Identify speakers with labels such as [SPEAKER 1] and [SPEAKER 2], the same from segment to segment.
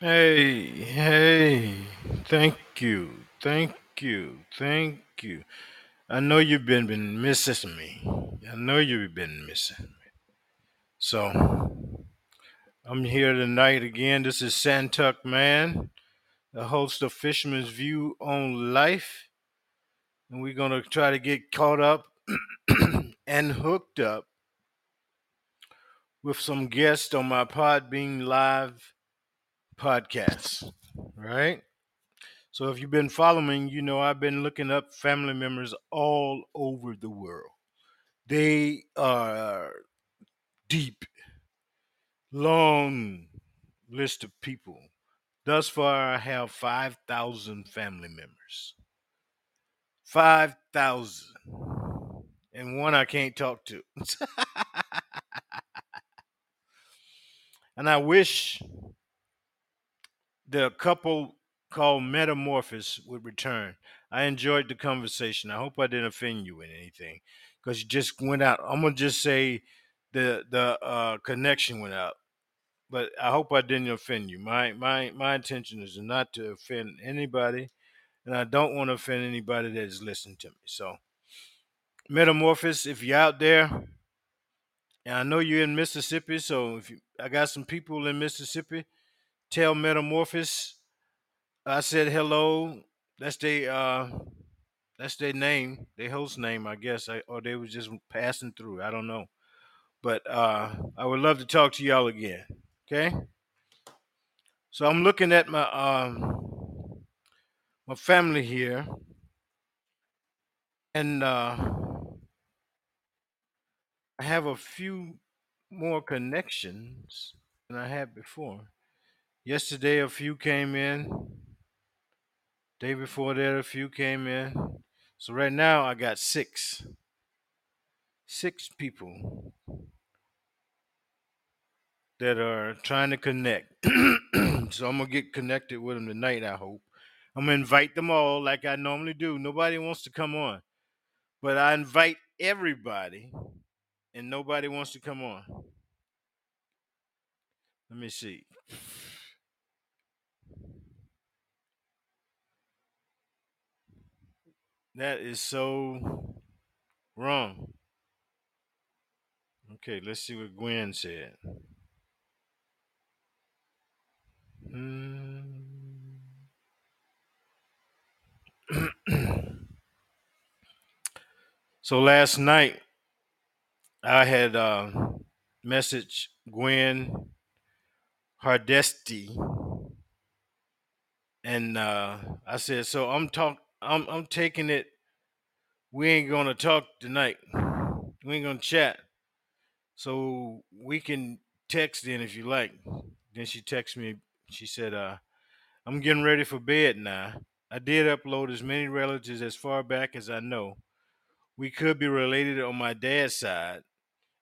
[SPEAKER 1] Hey, hey, thank you, thank you, thank you. I know you've been, been missing me. I know you've been missing. Me. So, I'm here tonight again. This is Santuck Man, the host of Fisherman's View on Life. And we're going to try to get caught up and hooked up with some guests on my Podbean Live podcast, right? So if you've been following, you know I've been looking up family members all over the world. They are deep, long list of people. Thus far, I have 5,000 family members. 5,000. And one I can't talk to. and I wish the couple called Metamorphosis would return. I enjoyed the conversation. I hope I didn't offend you in anything because you just went out. I'm gonna just say the the uh, connection went out, but I hope I didn't offend you. My my my intention is not to offend anybody, and I don't want to offend anybody that is listening to me. So, Metamorphosis, if you're out there, and I know you're in Mississippi, so if you, I got some people in Mississippi, tell Metamorphosis I said hello. That's their uh that's their name, their host name, I guess. I, or they was just passing through. I don't know. But uh I would love to talk to y'all again. Okay? So I'm looking at my um my family here and uh I have a few more connections than I had before. Yesterday a few came in. Day before that a few came in. So right now I got six. Six people that are trying to connect. so I'm gonna get connected with them tonight. I hope. I'm gonna invite them all like I normally do. Nobody wants to come on, but I invite everybody, and nobody wants to come on. Let me see. That is so wrong. Okay, let's see what Gwen said. Hmm. so last night I had uh, message Gwen Hardesty, and uh, I said, "So I'm talk, I'm I'm taking it. We ain't gonna talk tonight. We ain't gonna chat. So we can text in if you like." Then she texted me. She said, uh, "I'm getting ready for bed now. I did upload as many relatives as far back as I know. We could be related on my dad's side.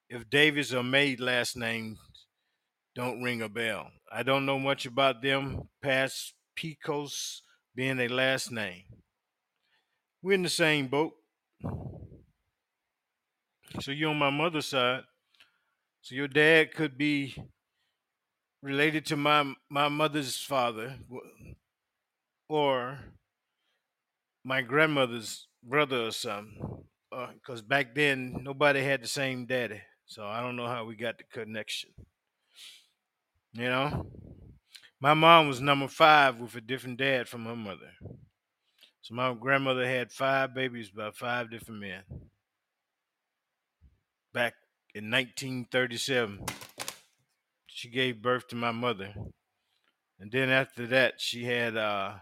[SPEAKER 1] If Davis or May last name don't ring a bell. I don't know much about them past Picos being a last name. We're in the same boat. So you're on my mother's side. So your dad could be related to my my mother's father or my grandmother's brother or something. Because uh, back then nobody had the same daddy. So I don't know how we got the connection. You know? My mom was number five with a different dad from her mother. So my grandmother had five babies by five different men. Back in 1937, she gave birth to my mother. And then after that, she had uh,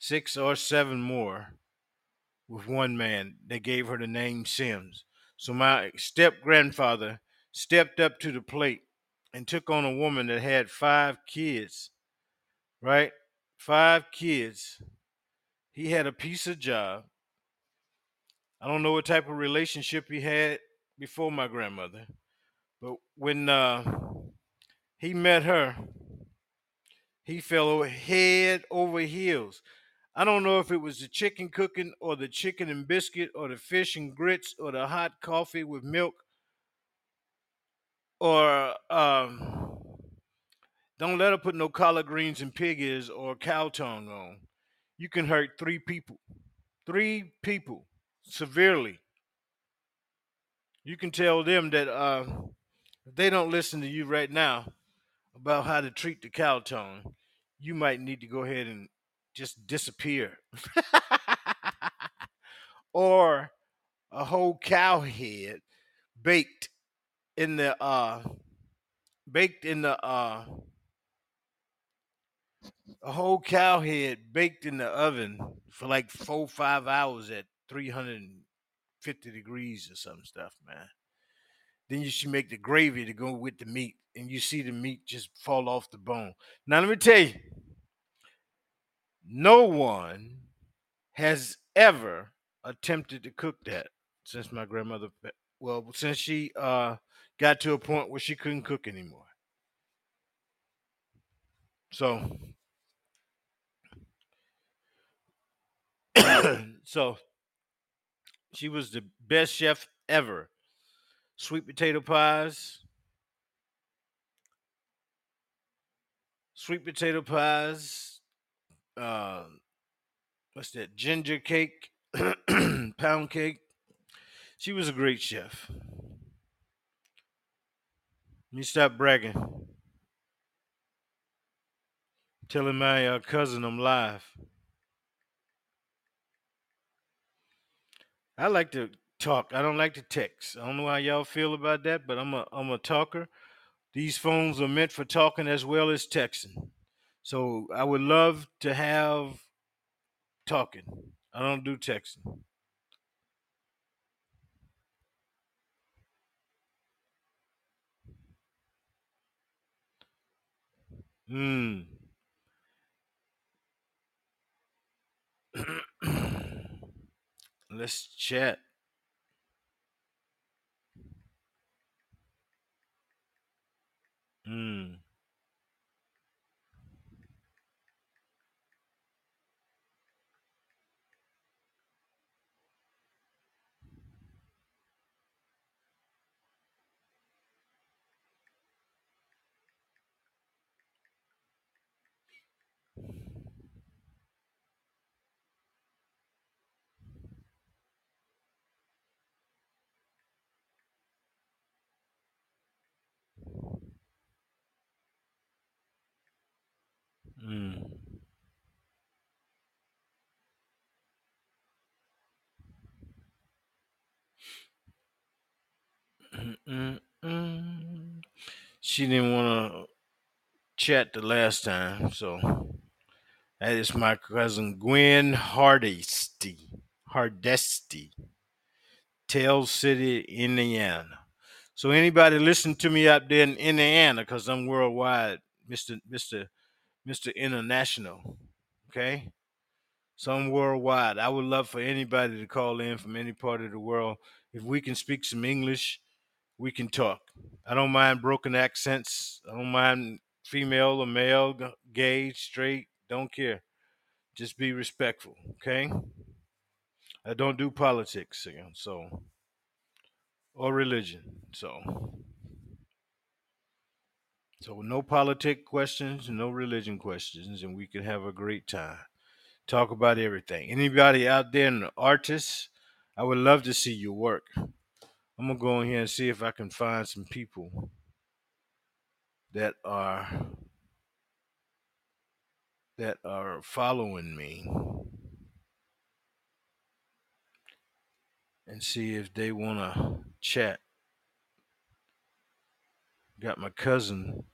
[SPEAKER 1] six or seven more with one man. They gave her the name Sims. So my step grandfather stepped up to the plate and took on a woman that had five kids, right? Five kids. He had a piece of job. I don't know what type of relationship he had before my grandmother, but when uh, he met her, he fell head over heels. I don't know if it was the chicken cooking or the chicken and biscuit or the fish and grits or the hot coffee with milk or um, Don't let her put no collard greens and pig ears or cow tongue on. You can hurt three people. Three people severely. You can tell them that uh, if they don't listen to you right now about how to treat the cow tongue, you might need to go ahead and just disappear. or a whole cow head baked in the uh baked in the uh a whole cow head baked in the oven for like four five hours at 350 degrees or some stuff man. Then you should make the gravy to go with the meat and you see the meat just fall off the bone. Now let me tell you no one has ever attempted to cook that since my grandmother well since she uh got to a point where she couldn't cook anymore. So so she was the best chef ever. Sweet potato pies, sweet potato pies, uh, what's that? Ginger cake, pound cake. She was a great chef. Let me stop bragging. Telling my uh, cousin I'm live. I like to talk. I don't like to text. I don't know how y'all feel about that, but I'm a I'm a talker. These phones are meant for talking as well as texting. So I would love to have talking. I don't do texting. Hmm. Let's chat. Hmm. Hmm. Mm-mm-mm. She didn't want to chat the last time, so that is my cousin Gwen Hardesty. Hardesty. Tell City, Indiana. So anybody listen to me out there in Indiana, because I'm worldwide, Mr. Mr. Mr. International. Okay? Some worldwide. I would love for anybody to call in from any part of the world. If we can speak some English, we can talk. I don't mind broken accents. I don't mind female or male, gay, straight, don't care. Just be respectful, okay? I don't do politics, so or religion. So so no politic questions, no religion questions, and we can have a great time. Talk about everything. Anybody out there in the artists, I would love to see your work. I'm gonna go in here and see if I can find some people that are that are following me and see if they wanna chat. Got my cousin.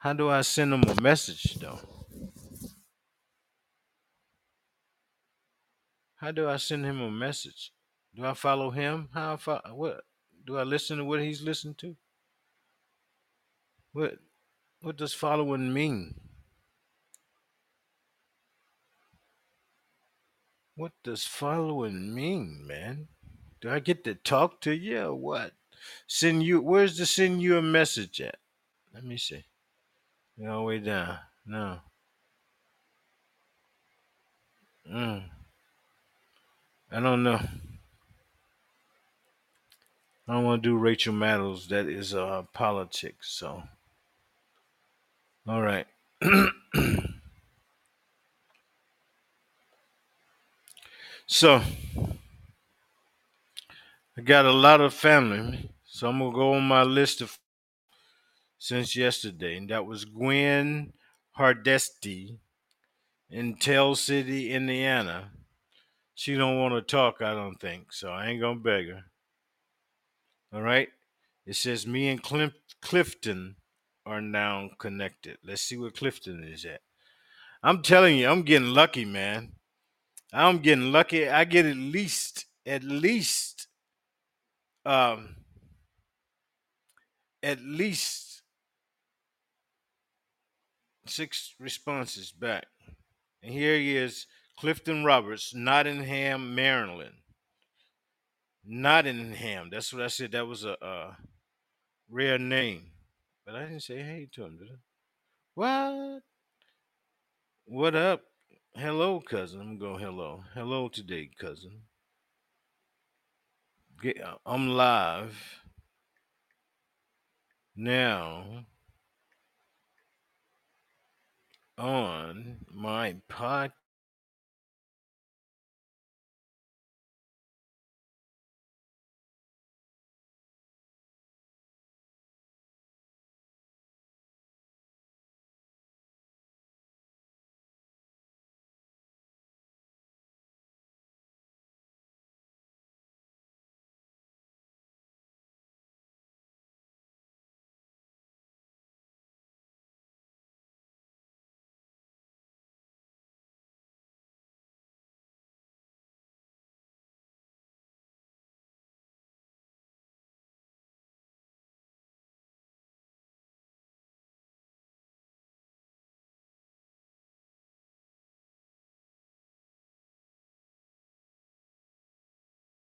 [SPEAKER 1] How do I send them a message though? How do I send him a message? Do I follow him? How I fo- what? Do I listen to what he's listening to? What what does following mean? What does following mean, man? Do I get to talk to you or what? Send you where's the send you a message at? Let me see. The way down. No. Mm, I don't know. I don't want to do Rachel Maddow's. That is uh politics. So All right. so I got a lot of family. So I'm gonna go on my list of since yesterday, and that was Gwen Hardesty in Tell City, Indiana. She don't want to talk, I don't think, so I ain't gonna beg her. All right. It says me and Clif- Clifton are now connected. Let's see where Clifton is at. I'm telling you, I'm getting lucky, man. I'm getting lucky. I get at least, at least, um, at least six responses back. And here he is, Clifton Roberts, Nottingham, Maryland. Nottingham. That's what I said. That was a, a rare name. But I didn't say hey to him, did I? What? What up? Hello, cousin. I'm going hello. Hello today, cousin. Get, uh, I'm live now on my pod.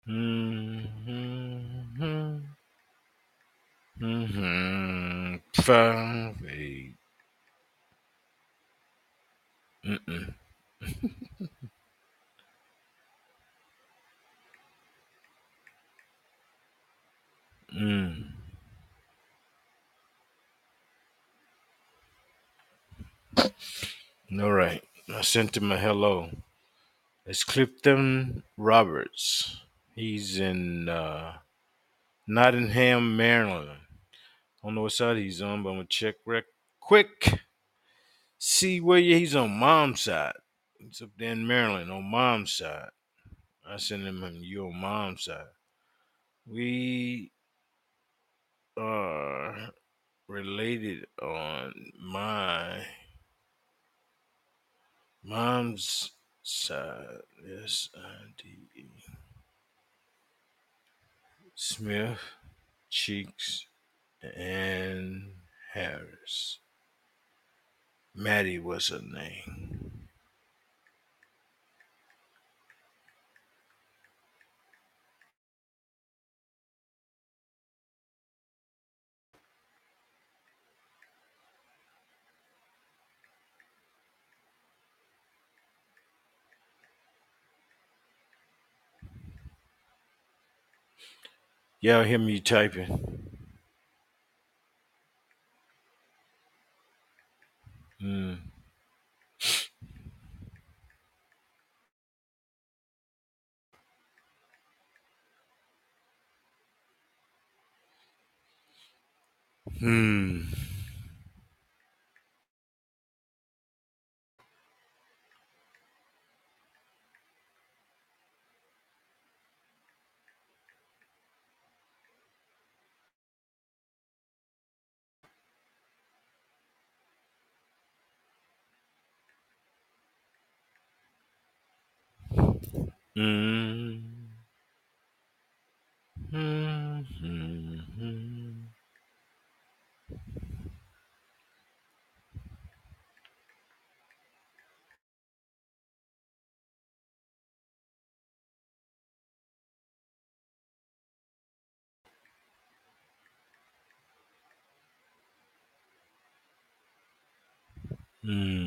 [SPEAKER 1] Mm-hmm. Mm-hmm. Five. Mm-mm. Mm. All right. I sent him a hello. It's Clifton Roberts. He's in uh, Nottingham, Maryland. I don't know what side he's on, but I'm gonna check real quick. See where he's on mom's side. He's up there in Maryland on mom's side. I sent him on your mom's side. We are related on my mom's side. S I D E. Smith, Cheeks, and Harris. Maddie was her name. Y'all hear me typing? Mm. Hmm. Mm. Mm. Mm. Mm.